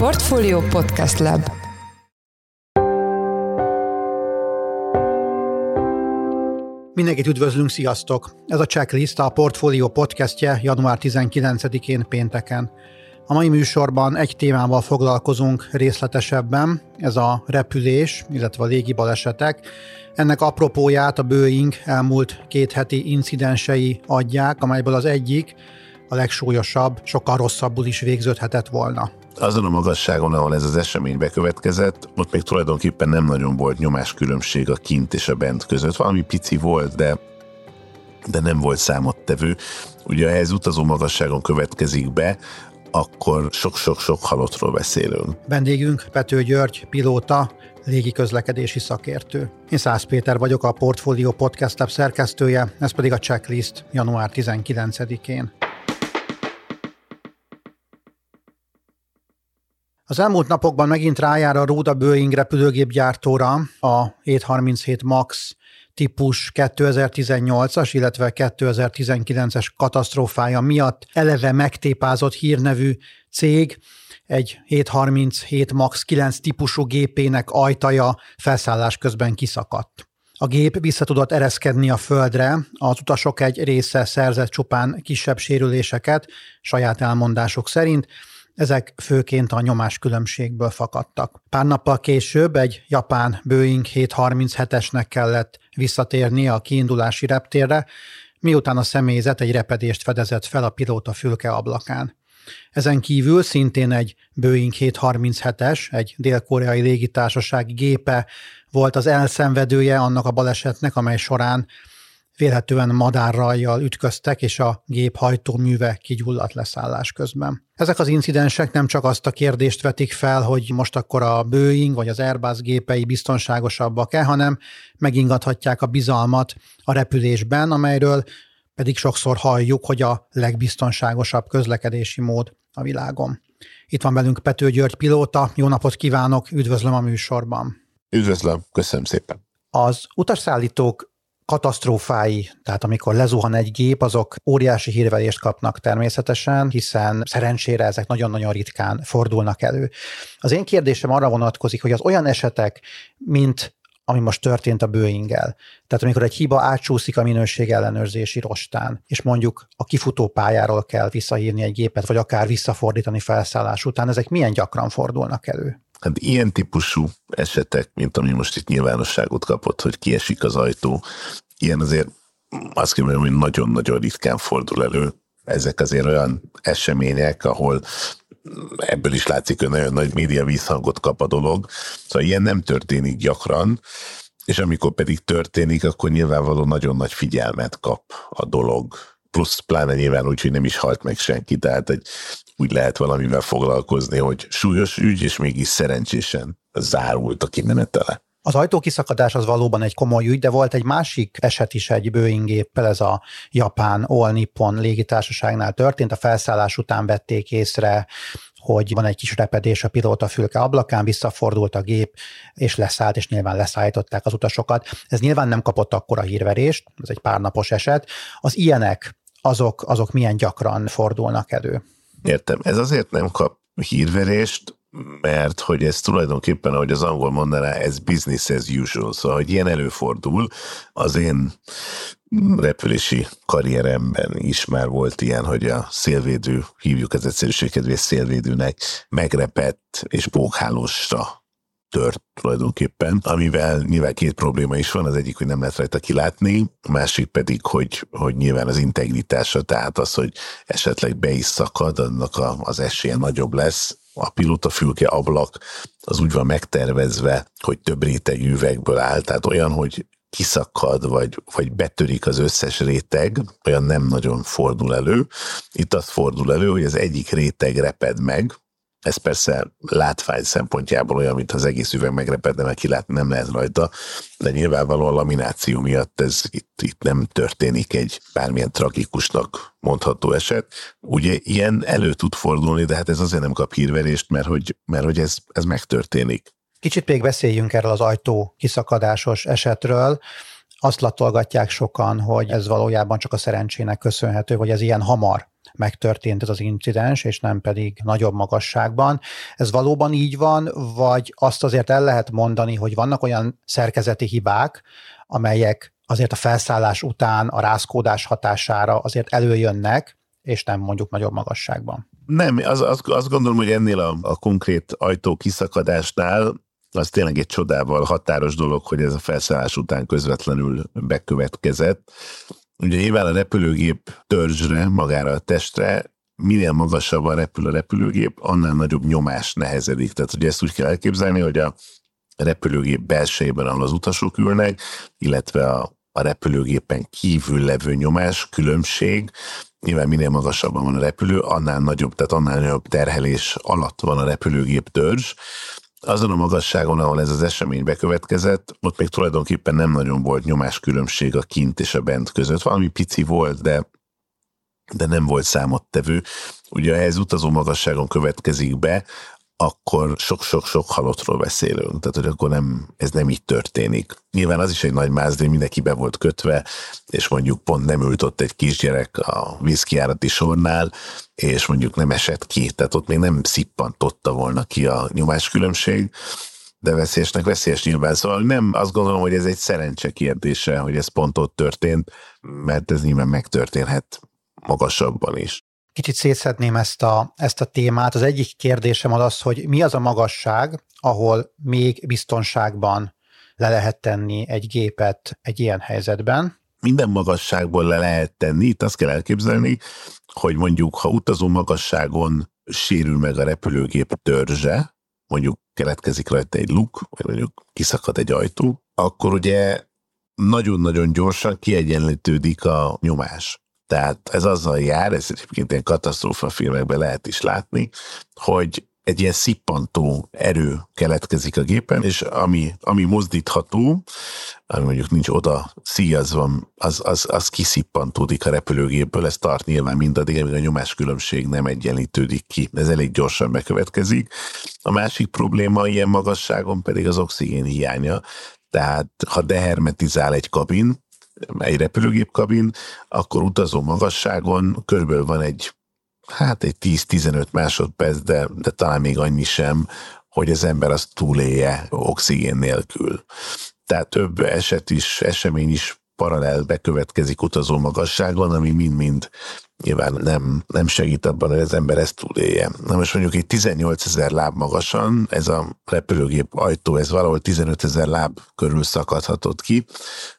Portfolio Podcast Lab Mindenkit üdvözlünk, sziasztok! Ez a Checklist a Portfolio podcastje január 19-én pénteken. A mai műsorban egy témával foglalkozunk részletesebben, ez a repülés, illetve a légi balesetek. Ennek apropóját a Boeing elmúlt két heti incidensei adják, amelyből az egyik, a legsúlyosabb, sokkal rosszabbul is végződhetett volna. Azon a magasságon, ahol ez az esemény bekövetkezett, ott még tulajdonképpen nem nagyon volt nyomáskülönbség a kint és a bent között. Valami pici volt, de de nem volt számottevő. Ugye ha ez utazó magasságon következik be, akkor sok-sok-sok halottról beszélünk. Vendégünk Pető György, pilóta, légiközlekedési szakértő. Én Szász Péter vagyok, a Portfolio Podcast Lab szerkesztője, ez pedig a checklist január 19-én. Az elmúlt napokban megint rájár a Ruda Boeing repülőgépgyártóra a 737 MAX típus 2018-as, illetve 2019-es katasztrófája miatt eleve megtépázott hírnevű cég egy 737 MAX 9 típusú gépének ajtaja felszállás közben kiszakadt. A gép vissza tudott ereszkedni a földre, az utasok egy része szerzett csupán kisebb sérüléseket, saját elmondások szerint, ezek főként a nyomás különbségből fakadtak. Pár nappal később egy japán Boeing 737-esnek kellett visszatérni a kiindulási reptérre, miután a személyzet egy repedést fedezett fel a pilóta fülke ablakán. Ezen kívül szintén egy Boeing 737-es, egy dél-koreai légitársaság gépe volt az elszenvedője annak a balesetnek, amely során vélhetően madárrajjal ütköztek, és a gép hajtóműve kigyulladt leszállás közben. Ezek az incidensek nem csak azt a kérdést vetik fel, hogy most akkor a Boeing vagy az Airbus gépei biztonságosabbak-e, hanem megingathatják a bizalmat a repülésben, amelyről pedig sokszor halljuk, hogy a legbiztonságosabb közlekedési mód a világon. Itt van velünk Pető György pilóta, jó napot kívánok, üdvözlöm a műsorban. Üdvözlöm, köszönöm szépen. Az utasszállítók katasztrófái, tehát amikor lezuhan egy gép, azok óriási hírvelést kapnak természetesen, hiszen szerencsére ezek nagyon-nagyon ritkán fordulnak elő. Az én kérdésem arra vonatkozik, hogy az olyan esetek, mint ami most történt a Boeing-el. Tehát amikor egy hiba átsúszik a minőség ellenőrzési rostán, és mondjuk a kifutó pályáról kell visszahívni egy gépet, vagy akár visszafordítani felszállás után, ezek milyen gyakran fordulnak elő? Hát ilyen típusú esetek, mint ami most itt nyilvánosságot kapott, hogy kiesik az ajtó, ilyen azért azt mondjam, hogy nagyon-nagyon ritkán fordul elő. Ezek azért olyan események, ahol ebből is látszik, hogy nagyon nagy média visszhangot kap a dolog. Szóval ilyen nem történik gyakran, és amikor pedig történik, akkor nyilvánvalóan nagyon nagy figyelmet kap a dolog. Plusz pláne nyilván úgy, hogy nem is halt meg senki, tehát egy úgy lehet valamivel foglalkozni, hogy súlyos ügy, és mégis szerencsésen zárult a kimenetele. Az ajtókiszakadás az valóban egy komoly ügy, de volt egy másik eset is egy Boeing géppel, ez a japán All Nippon légitársaságnál történt. A felszállás után vették észre, hogy van egy kis repedés a pilóta fülke ablakán, visszafordult a gép, és leszállt, és nyilván leszállították az utasokat. Ez nyilván nem kapott akkora hírverést, ez egy párnapos eset. Az ilyenek, azok, azok milyen gyakran fordulnak elő? Értem. Ez azért nem kap hírverést, mert hogy ez tulajdonképpen, ahogy az angol mondaná, ez business as usual, szóval, hogy ilyen előfordul, az én repülési karrieremben is már volt ilyen, hogy a szélvédő, hívjuk az egyszerűség kedvéért szélvédőnek, megrepett és pókhálósra tört tulajdonképpen, amivel nyilván két probléma is van, az egyik, hogy nem lehet rajta kilátni, a másik pedig, hogy, hogy nyilván az integritása, tehát az, hogy esetleg be is szakad, annak a, az esélye nagyobb lesz, a pilótafülke ablak az úgy van megtervezve, hogy több rétegű üvegből áll, tehát olyan, hogy kiszakad, vagy, vagy betörik az összes réteg, olyan nem nagyon fordul elő. Itt az fordul elő, hogy az egyik réteg reped meg, ez persze látvány szempontjából olyan, mint az egész üveg megrepedne, mert kilátni nem lehet rajta, de nyilvánvalóan a lamináció miatt ez itt, itt nem történik egy bármilyen tragikusnak mondható eset. Ugye ilyen elő tud fordulni, de hát ez azért nem kap hírverést, mert hogy, mert hogy ez, ez megtörténik. Kicsit még beszéljünk erről az ajtó kiszakadásos esetről. Azt latolgatják sokan, hogy ez valójában csak a szerencsének köszönhető, hogy ez ilyen hamar megtörtént ez az incidens, és nem pedig nagyobb magasságban. Ez valóban így van, vagy azt azért el lehet mondani, hogy vannak olyan szerkezeti hibák, amelyek azért a felszállás után a rázkódás hatására azért előjönnek, és nem mondjuk nagyobb magasságban. Nem, az, az, azt gondolom, hogy ennél a, a konkrét ajtó kiszakadásnál az tényleg egy csodával határos dolog, hogy ez a felszállás után közvetlenül bekövetkezett. Ugye nyilván a repülőgép törzsre, magára a testre minél magasabban repül a repülőgép, annál nagyobb nyomás nehezedik. Tehát ugye ezt úgy kell elképzelni, hogy a repülőgép belsejében, ahol az utasok ülnek, illetve a, a repülőgépen kívül levő nyomás különbség, nyilván minél magasabban van a repülő, annál nagyobb, tehát annál nagyobb terhelés alatt van a repülőgép törzs, azon a magasságon, ahol ez az esemény bekövetkezett, ott még tulajdonképpen nem nagyon volt nyomáskülönbség a kint és a bent között. Valami pici volt, de, de nem volt számottevő. Ugye ez utazó magasságon következik be, akkor sok-sok-sok halottról beszélünk. Tehát, hogy akkor nem, ez nem így történik. Nyilván az is egy nagy máz, de mindenki be volt kötve, és mondjuk pont nem ült ott egy kisgyerek a vízkiárati sornál, és mondjuk nem esett ki, tehát ott még nem szippantotta volna ki a nyomáskülönbség, de veszélyesnek veszélyes nyilván. Szóval nem azt gondolom, hogy ez egy szerencse kérdése, hogy ez pont ott történt, mert ez nyilván megtörténhet magasabban is. Kicsit szétszedném ezt a, ezt a témát. Az egyik kérdésem az az, hogy mi az a magasság, ahol még biztonságban le lehet tenni egy gépet egy ilyen helyzetben. Minden magasságból le lehet tenni. Itt azt kell elképzelni, hogy mondjuk, ha utazó magasságon sérül meg a repülőgép törzse, mondjuk keletkezik rajta egy luk, vagy mondjuk kiszakad egy ajtó, akkor ugye nagyon-nagyon gyorsan kiegyenlítődik a nyomás. Tehát ez azzal jár, ez egyébként ilyen katasztrófa filmekben lehet is látni, hogy egy ilyen szippantó erő keletkezik a gépen, és ami, ami mozdítható, ami mondjuk nincs oda szíjazva, az, az, az kiszippantódik a repülőgépből, ez tart nyilván mindaddig, amíg a nyomás-különbség nem egyenlítődik ki. Ez elég gyorsan bekövetkezik. A másik probléma ilyen magasságon pedig az oxigén hiánya. Tehát ha dehermetizál egy kabin, egy repülőgép kabin, akkor utazó magasságon körülbelül van egy hát egy 10-15 másodperc, de, de talán még annyi sem, hogy az ember azt túlélje oxigén nélkül. Tehát több eset is, esemény is paralel következik utazó magasságon, ami mind-mind nyilván nem, nem segít abban, hogy az ember ezt túlélje. Na most mondjuk egy 18 ezer láb magasan, ez a repülőgép ajtó, ez valahol 15 ezer láb körül szakadhatott ki.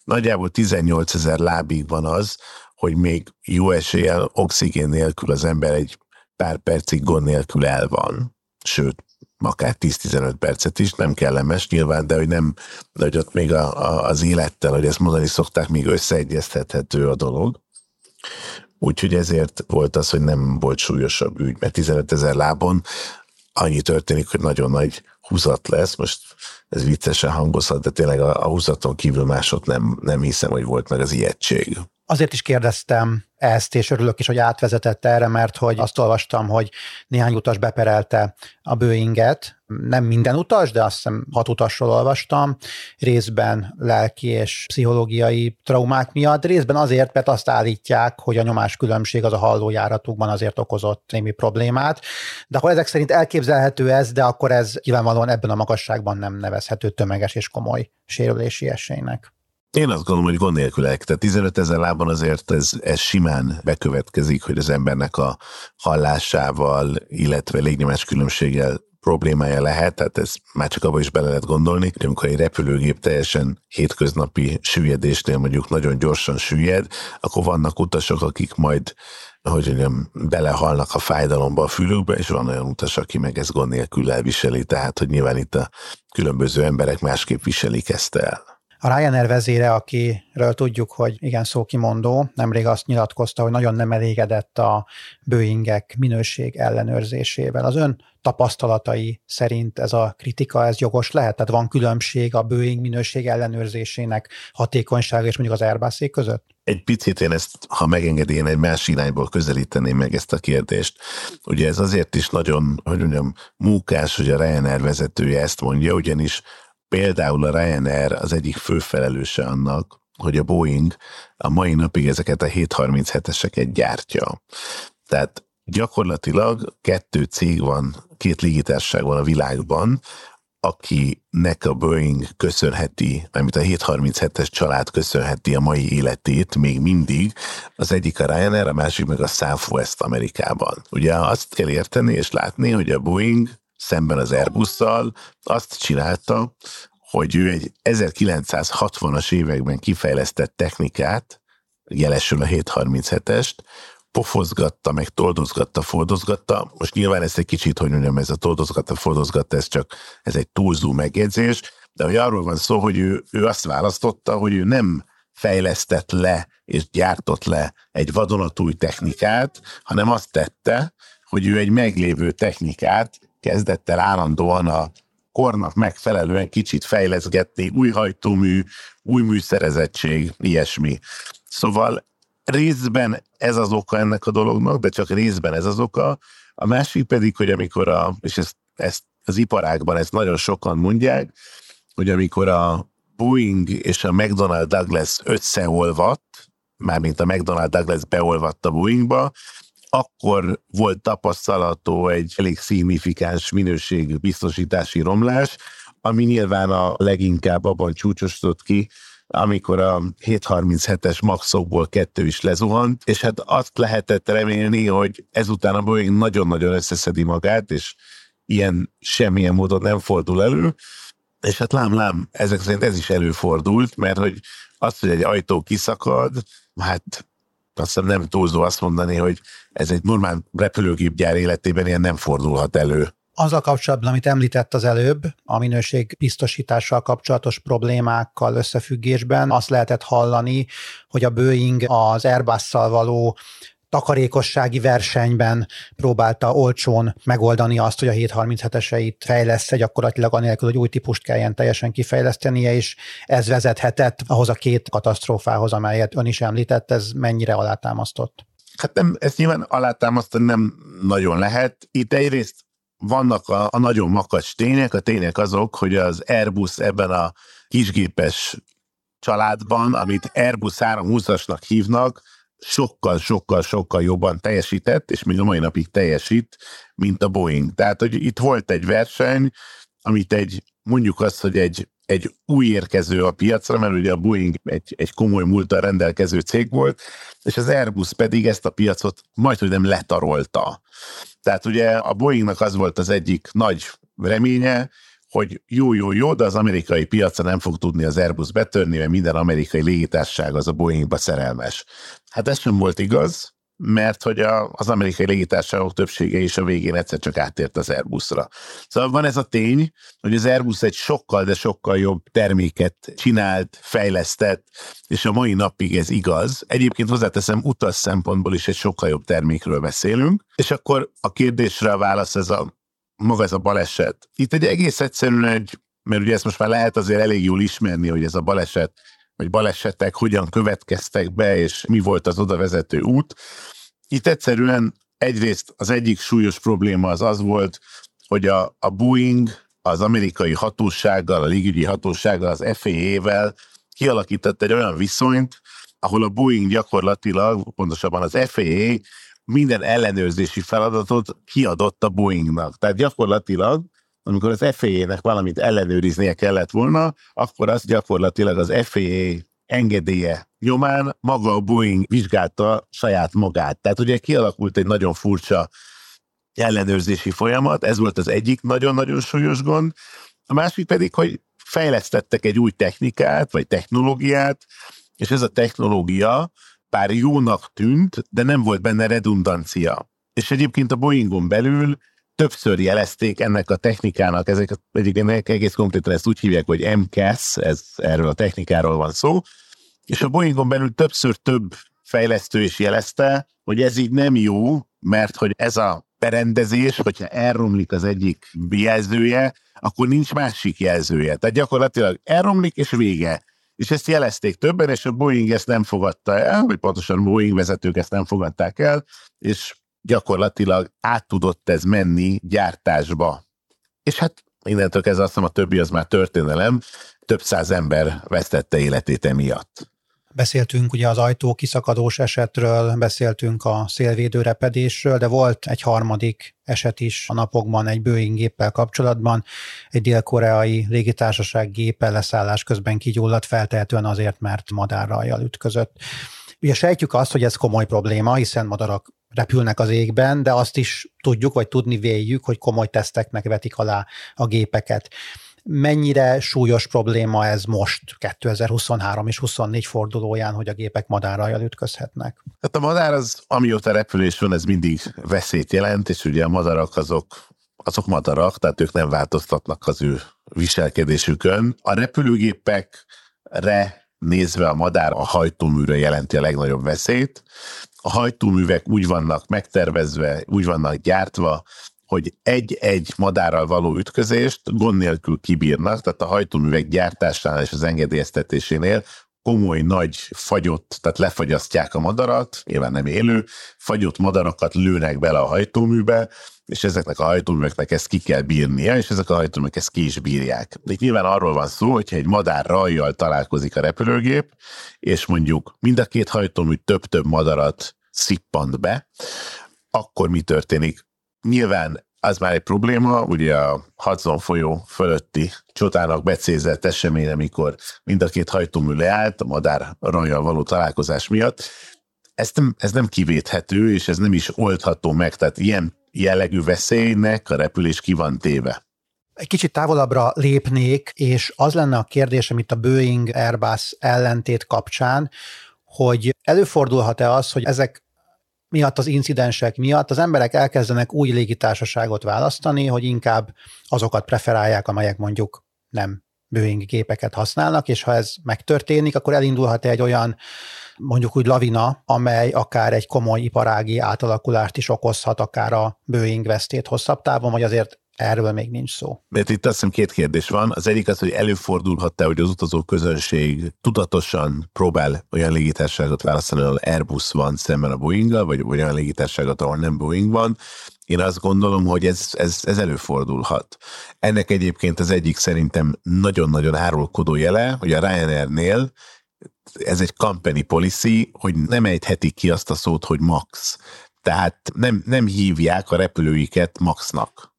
Nagyjából 18 ezer lábig van az, hogy még jó eséllyel oxigén nélkül az ember egy pár percig gond nélkül el van. Sőt, akár 10-15 percet is, nem kellemes nyilván, de hogy nem, de hogy ott még a, a, az élettel, hogy ezt mondani szokták, még összeegyeztethető a dolog. Úgyhogy ezért volt az, hogy nem volt súlyosabb ügy, mert 15 ezer lábon annyi történik, hogy nagyon nagy húzat lesz. Most ez viccesen hangozhat, de tényleg a, a húzaton kívül másod nem, nem hiszem, hogy volt meg az ijegység. Azért is kérdeztem ezt, és örülök is, hogy átvezetett erre, mert hogy azt olvastam, hogy néhány utas beperelte a Boeinget, nem minden utas, de azt hiszem hat utasról olvastam, részben lelki és pszichológiai traumák miatt, részben azért, mert azt állítják, hogy a nyomás különbség az a hallójáratukban azért okozott némi problémát, de akkor ezek szerint elképzelhető ez, de akkor ez nyilvánvalóan ebben a magasságban nem nevezhető tömeges és komoly sérülési esélynek. Én azt gondolom, hogy gond nélkül Tehát 15 ezer lábon azért ez, ez simán bekövetkezik, hogy az embernek a hallásával, illetve légnyomás különbséggel problémája lehet, tehát ez már csak abban is bele lehet gondolni, hogy amikor egy repülőgép teljesen hétköznapi süllyedésnél mondjuk nagyon gyorsan süllyed, akkor vannak utasok, akik majd hogy mondjam, belehalnak a fájdalomba a fülükbe, és van olyan utas, aki meg ezt gond nélkül elviseli, tehát hogy nyilván itt a különböző emberek másképp viselik ezt el. A Ryanair vezére, akiről tudjuk, hogy igen szókimondó, nemrég azt nyilatkozta, hogy nagyon nem elégedett a Boeingek minőség ellenőrzésével. Az ön tapasztalatai szerint ez a kritika, ez jogos lehet? Tehát van különbség a Boeing minőség ellenőrzésének hatékonysága és mondjuk az airbus között? Egy picit én ezt, ha megengedi, én egy más irányból közelíteném meg ezt a kérdést. Ugye ez azért is nagyon, hogy mondjam, múkás, hogy a Ryanair vezetője ezt mondja, ugyanis Például a Ryanair az egyik főfelelőse annak, hogy a Boeing a mai napig ezeket a 737-eseket gyártja. Tehát gyakorlatilag kettő cég van, két légitársaság van a világban, akinek a Boeing köszönheti, amit a 737-es család köszönheti a mai életét még mindig, az egyik a Ryanair, a másik meg a Southwest Amerikában. Ugye azt kell érteni és látni, hogy a Boeing szemben az Airbus-szal azt csinálta, hogy ő egy 1960-as években kifejlesztett technikát, jelesül a 737-est, pofozgatta, meg toldozgatta, fordozgatta. Most nyilván ez egy kicsit, hogy mondjam, ez a toldozgatta, fordozgatta, ez csak ez egy túlzó megjegyzés, de hogy arról van szó, hogy ő, ő azt választotta, hogy ő nem fejlesztett le és gyártott le egy vadonatúj technikát, hanem azt tette, hogy ő egy meglévő technikát kezdett el állandóan a kornak megfelelően kicsit fejleszgetni, új hajtómű, új műszerezettség, ilyesmi. Szóval részben ez az oka ennek a dolognak, de csak részben ez az oka. A másik pedig, hogy amikor a, és ezt, ezt az iparágban ezt nagyon sokan mondják, hogy amikor a Boeing és a McDonnell Douglas összeolvadt, mármint a McDonnell Douglas beolvadt a Boeingba, akkor volt tapasztalató egy elég szignifikáns minőségbiztosítási romlás, ami nyilván a leginkább abban csúcsosodott ki, amikor a 737-es maxokból kettő is lezuhant, és hát azt lehetett remélni, hogy ezután a Boeing nagyon-nagyon összeszedi magát, és ilyen semmilyen módon nem fordul elő, és hát lám-lám, ezek szerint ez is előfordult, mert hogy az, hogy egy ajtó kiszakad, hát azt hiszem nem túlzó azt mondani, hogy ez egy normál repülőgépgyár életében ilyen nem fordulhat elő. Azzal kapcsolatban, amit említett az előbb, a minőség biztosítással kapcsolatos problémákkal összefüggésben, azt lehetett hallani, hogy a Boeing az Airbus-szal való takarékossági versenyben próbálta olcsón megoldani azt, hogy a 737-eseit fejlesz gyakorlatilag anélkül, hogy új típust kelljen teljesen kifejlesztenie, és ez vezethetett ahhoz a két katasztrófához, amelyet ön is említett, ez mennyire alátámasztott? Hát nem, ezt nyilván alátámasztani nem nagyon lehet. Itt egyrészt vannak a, a nagyon makacs tények, a tények azok, hogy az Airbus ebben a kisgépes családban, amit Airbus 320-asnak hívnak, sokkal-sokkal-sokkal jobban teljesített, és még a mai napig teljesít, mint a Boeing. Tehát, hogy itt volt egy verseny, amit egy, mondjuk azt, hogy egy, egy új érkező a piacra, mert ugye a Boeing egy, egy komoly múltal rendelkező cég volt, és az Airbus pedig ezt a piacot majd, hogy nem letarolta. Tehát ugye a Boeingnak az volt az egyik nagy reménye, hogy jó, jó, jó, de az amerikai piacra nem fog tudni az Airbus betörni, mert minden amerikai légitársaság az a Boeingba szerelmes. Hát ez sem volt igaz, mert hogy a, az amerikai légitársaságok többsége is a végén egyszer csak áttért az Airbusra. Szóval van ez a tény, hogy az Airbus egy sokkal, de sokkal jobb terméket csinált, fejlesztett, és a mai napig ez igaz. Egyébként hozzáteszem, utas szempontból is egy sokkal jobb termékről beszélünk, és akkor a kérdésre a válasz ez a maga ez a baleset. Itt egy egész egyszerűen egy, mert ugye ezt most már lehet azért elég jól ismerni, hogy ez a baleset, vagy balesetek hogyan következtek be, és mi volt az oda vezető út. Itt egyszerűen egyrészt az egyik súlyos probléma az az volt, hogy a, a Boeing az amerikai hatósággal, a légügyi hatósággal, az FAA-vel kialakított egy olyan viszonyt, ahol a Boeing gyakorlatilag, pontosabban az FAA minden ellenőrzési feladatot kiadott a Boeingnak. Tehát gyakorlatilag, amikor az FAA-nek valamit ellenőriznie kellett volna, akkor az gyakorlatilag az FAA engedélye nyomán maga a Boeing vizsgálta saját magát. Tehát ugye kialakult egy nagyon furcsa ellenőrzési folyamat, ez volt az egyik nagyon-nagyon súlyos gond. A másik pedig, hogy fejlesztettek egy új technikát, vagy technológiát, és ez a technológia bár jónak tűnt, de nem volt benne redundancia. És egyébként a Boeingon belül többször jelezték ennek a technikának, ezek egyébként egész konkrétan ezt úgy hívják, hogy MCAS, ez erről a technikáról van szó, és a Boeingon belül többször több fejlesztő is jelezte, hogy ez így nem jó, mert hogy ez a berendezés, hogyha elromlik az egyik jelzője, akkor nincs másik jelzője. Tehát gyakorlatilag elromlik, és vége és ezt jelezték többen, és a Boeing ezt nem fogadta el, vagy pontosan Boeing vezetők ezt nem fogadták el, és gyakorlatilag át tudott ez menni gyártásba. És hát innentől kezdve azt hiszem a többi az már történelem, több száz ember vesztette életét emiatt. Beszéltünk ugye az ajtó kiszakadós esetről, beszéltünk a szélvédő repedésről, de volt egy harmadik eset is a napokban egy Boeing géppel kapcsolatban. Egy dél-koreai légitársaság gépe leszállás közben kigyulladt, feltehetően azért, mert madárrajjal ütközött. Ugye sejtjük azt, hogy ez komoly probléma, hiszen madarak repülnek az égben, de azt is tudjuk, vagy tudni véljük, hogy komoly teszteknek vetik alá a gépeket mennyire súlyos probléma ez most 2023 és 24 fordulóján, hogy a gépek madárral ütközhetnek? Hát a madár az, amióta repülés van, ez mindig veszélyt jelent, és ugye a madarak azok azok madarak, tehát ők nem változtatnak az ő viselkedésükön. A repülőgépekre nézve a madár a hajtóműre jelenti a legnagyobb veszélyt. A hajtóművek úgy vannak megtervezve, úgy vannak gyártva, hogy egy-egy madárral való ütközést gond nélkül kibírnak, tehát a hajtóművek gyártásánál és az engedélyeztetésénél komoly, nagy fagyott, tehát lefagyasztják a madarat, nyilván nem élő, fagyott madarakat lőnek bele a hajtóműbe, és ezeknek a hajtóműveknek ezt ki kell bírnia, és ezek a hajtóművek ezt ki is bírják. Itt nyilván arról van szó, hogyha egy madár rajjal találkozik a repülőgép, és mondjuk mind a két hajtómű több-több madarat szippant be, akkor mi történik? Nyilván az már egy probléma, ugye a Hudson folyó fölötti csotának becézett esemény, amikor mind a két hajtómű leállt a madár aranyjal való találkozás miatt. Ez nem, ez nem kivéthető, és ez nem is oldható meg, tehát ilyen jellegű veszélynek a repülés ki van téve. Egy kicsit távolabbra lépnék, és az lenne a kérdésem itt a Boeing Airbus ellentét kapcsán, hogy előfordulhat-e az, hogy ezek miatt, az incidensek miatt az emberek elkezdenek új légitársaságot választani, hogy inkább azokat preferálják, amelyek mondjuk nem Boeing gépeket használnak, és ha ez megtörténik, akkor elindulhat egy olyan mondjuk úgy lavina, amely akár egy komoly iparági átalakulást is okozhat, akár a Boeing vesztét hosszabb távon, vagy azért Erről még nincs szó. Mert itt azt hiszem két kérdés van. Az egyik az, hogy előfordulhat-e, hogy az utazó közönség tudatosan próbál olyan légitárságot választani, ahol Airbus van szemben a boeing vagy, olyan légitárságot, ahol nem Boeing van. Én azt gondolom, hogy ez, ez, ez előfordulhat. Ennek egyébként az egyik szerintem nagyon-nagyon árulkodó jele, hogy a Ryanairnél ez egy company policy, hogy nem ejthetik ki azt a szót, hogy max. Tehát nem, nem hívják a repülőiket maxnak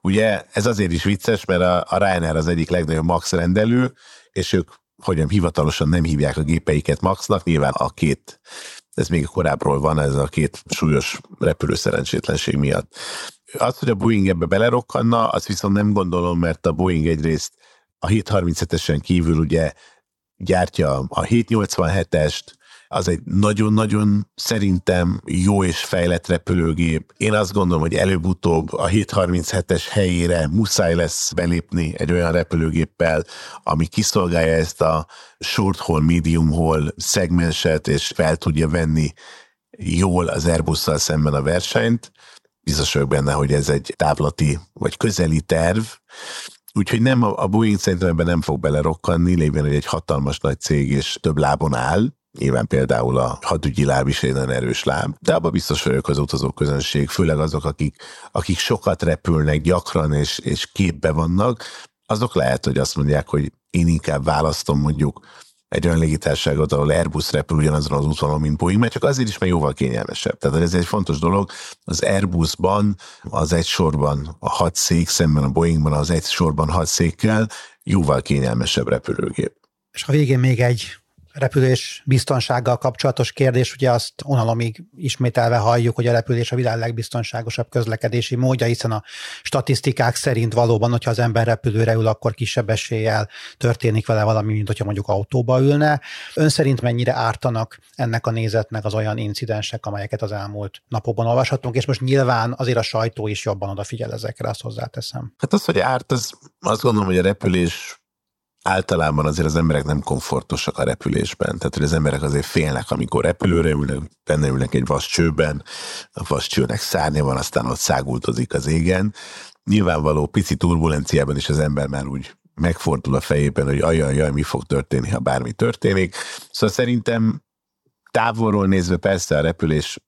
Ugye ez azért is vicces, mert a, a Ryanair az egyik legnagyobb Max rendelő, és ők, hogyan hivatalosan nem hívják a gépeiket Maxnak, nyilván a két, ez még korábbról van, ez a két súlyos repülő szerencsétlenség miatt. Az, hogy a Boeing ebbe belerokkanna, azt viszont nem gondolom, mert a Boeing egyrészt a 737-esen kívül ugye gyártja a 787-est, az egy nagyon-nagyon szerintem jó és fejlett repülőgép. Én azt gondolom, hogy előbb-utóbb a 737-es helyére muszáj lesz belépni egy olyan repülőgéppel, ami kiszolgálja ezt a short haul, medium haul szegmenset, és fel tudja venni jól az airbus szemben a versenyt. Biztos vagyok benne, hogy ez egy távlati vagy közeli terv, Úgyhogy nem, a Boeing szerintem ebben nem fog belerokkanni, lévén, hogy egy hatalmas nagy cég és több lábon áll, Nyilván például a hadügyi láb is egy nagyon erős láb, de abban biztos vagyok az utazó közönség, főleg azok, akik, akik sokat repülnek gyakran és, és képbe vannak, azok lehet, hogy azt mondják, hogy én inkább választom mondjuk egy olyan légitárságot, ahol Airbus repül ugyanazon az útvonalon, mint Boeing, mert csak azért is, mert jóval kényelmesebb. Tehát ez egy fontos dolog. Az Airbusban az egy sorban a hat szék, szemben a Boeingban az egy sorban hat székkel jóval kényelmesebb repülőgép. És a végén még egy repülés biztonsággal kapcsolatos kérdés, ugye azt unalomig ismételve halljuk, hogy a repülés a világ legbiztonságosabb közlekedési módja, hiszen a statisztikák szerint valóban, hogyha az ember repülőre ül, akkor kisebb eséllyel történik vele valami, mint hogyha mondjuk autóba ülne. Ön szerint mennyire ártanak ennek a nézetnek az olyan incidensek, amelyeket az elmúlt napokban olvashatunk, és most nyilván azért a sajtó is jobban odafigyel ezekre, azt hozzáteszem. Hát az, hogy árt, az azt gondolom, hogy a repülés általában azért az emberek nem komfortosak a repülésben. Tehát, hogy az emberek azért félnek, amikor repülőre ülnek, benne ülnek egy vas csőben, a vas csőnek szárnya van, aztán ott szágultozik az égen. Nyilvánvaló pici turbulenciában is az ember már úgy megfordul a fejében, hogy ajaj, jaj, mi fog történni, ha bármi történik. Szóval szerintem távolról nézve persze a repülés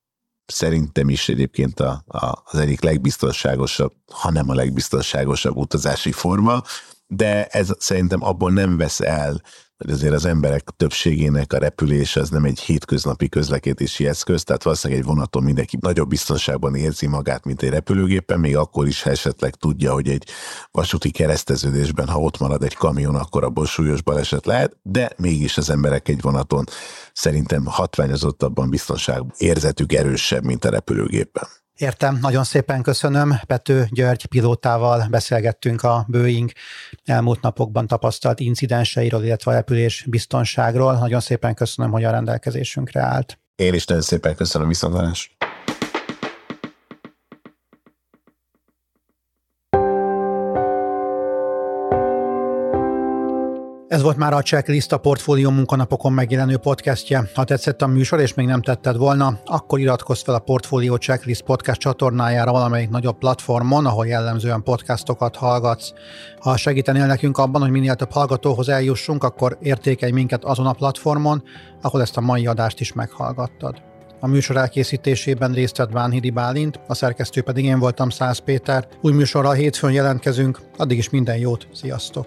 szerintem is egyébként a, a, az egyik legbiztonságosabb, hanem a legbiztonságosabb utazási forma, de ez szerintem abból nem vesz el, hogy azért az emberek többségének a repülés az nem egy hétköznapi közlekedési eszköz, tehát valószínűleg egy vonaton mindenki nagyobb biztonságban érzi magát, mint egy repülőgépen, még akkor is, ha esetleg tudja, hogy egy vasúti kereszteződésben, ha ott marad egy kamion, akkor abból súlyos baleset lehet, de mégis az emberek egy vonaton szerintem hatványozottabban biztonság érzetük erősebb, mint a repülőgépen. Értem, nagyon szépen köszönöm. Pető György pilótával beszélgettünk a Boeing elmúlt napokban tapasztalt incidenseiről, illetve a repülés biztonságról. Nagyon szépen köszönöm, hogy a rendelkezésünkre állt. Én is nagyon szépen köszönöm viszontlátásra. Ez volt már a Checklist a Portfólió munkanapokon megjelenő podcastje. Ha tetszett a műsor és még nem tetted volna, akkor iratkozz fel a Portfólió Checklist podcast csatornájára valamelyik nagyobb platformon, ahol jellemzően podcastokat hallgatsz. Ha segítenél nekünk abban, hogy minél több hallgatóhoz eljussunk, akkor értékelj minket azon a platformon, ahol ezt a mai adást is meghallgattad. A műsor elkészítésében részt vett Bánhidi Bálint, a szerkesztő pedig én voltam Száz Péter. Új műsorral hétfőn jelentkezünk, addig is minden jót, sziasztok!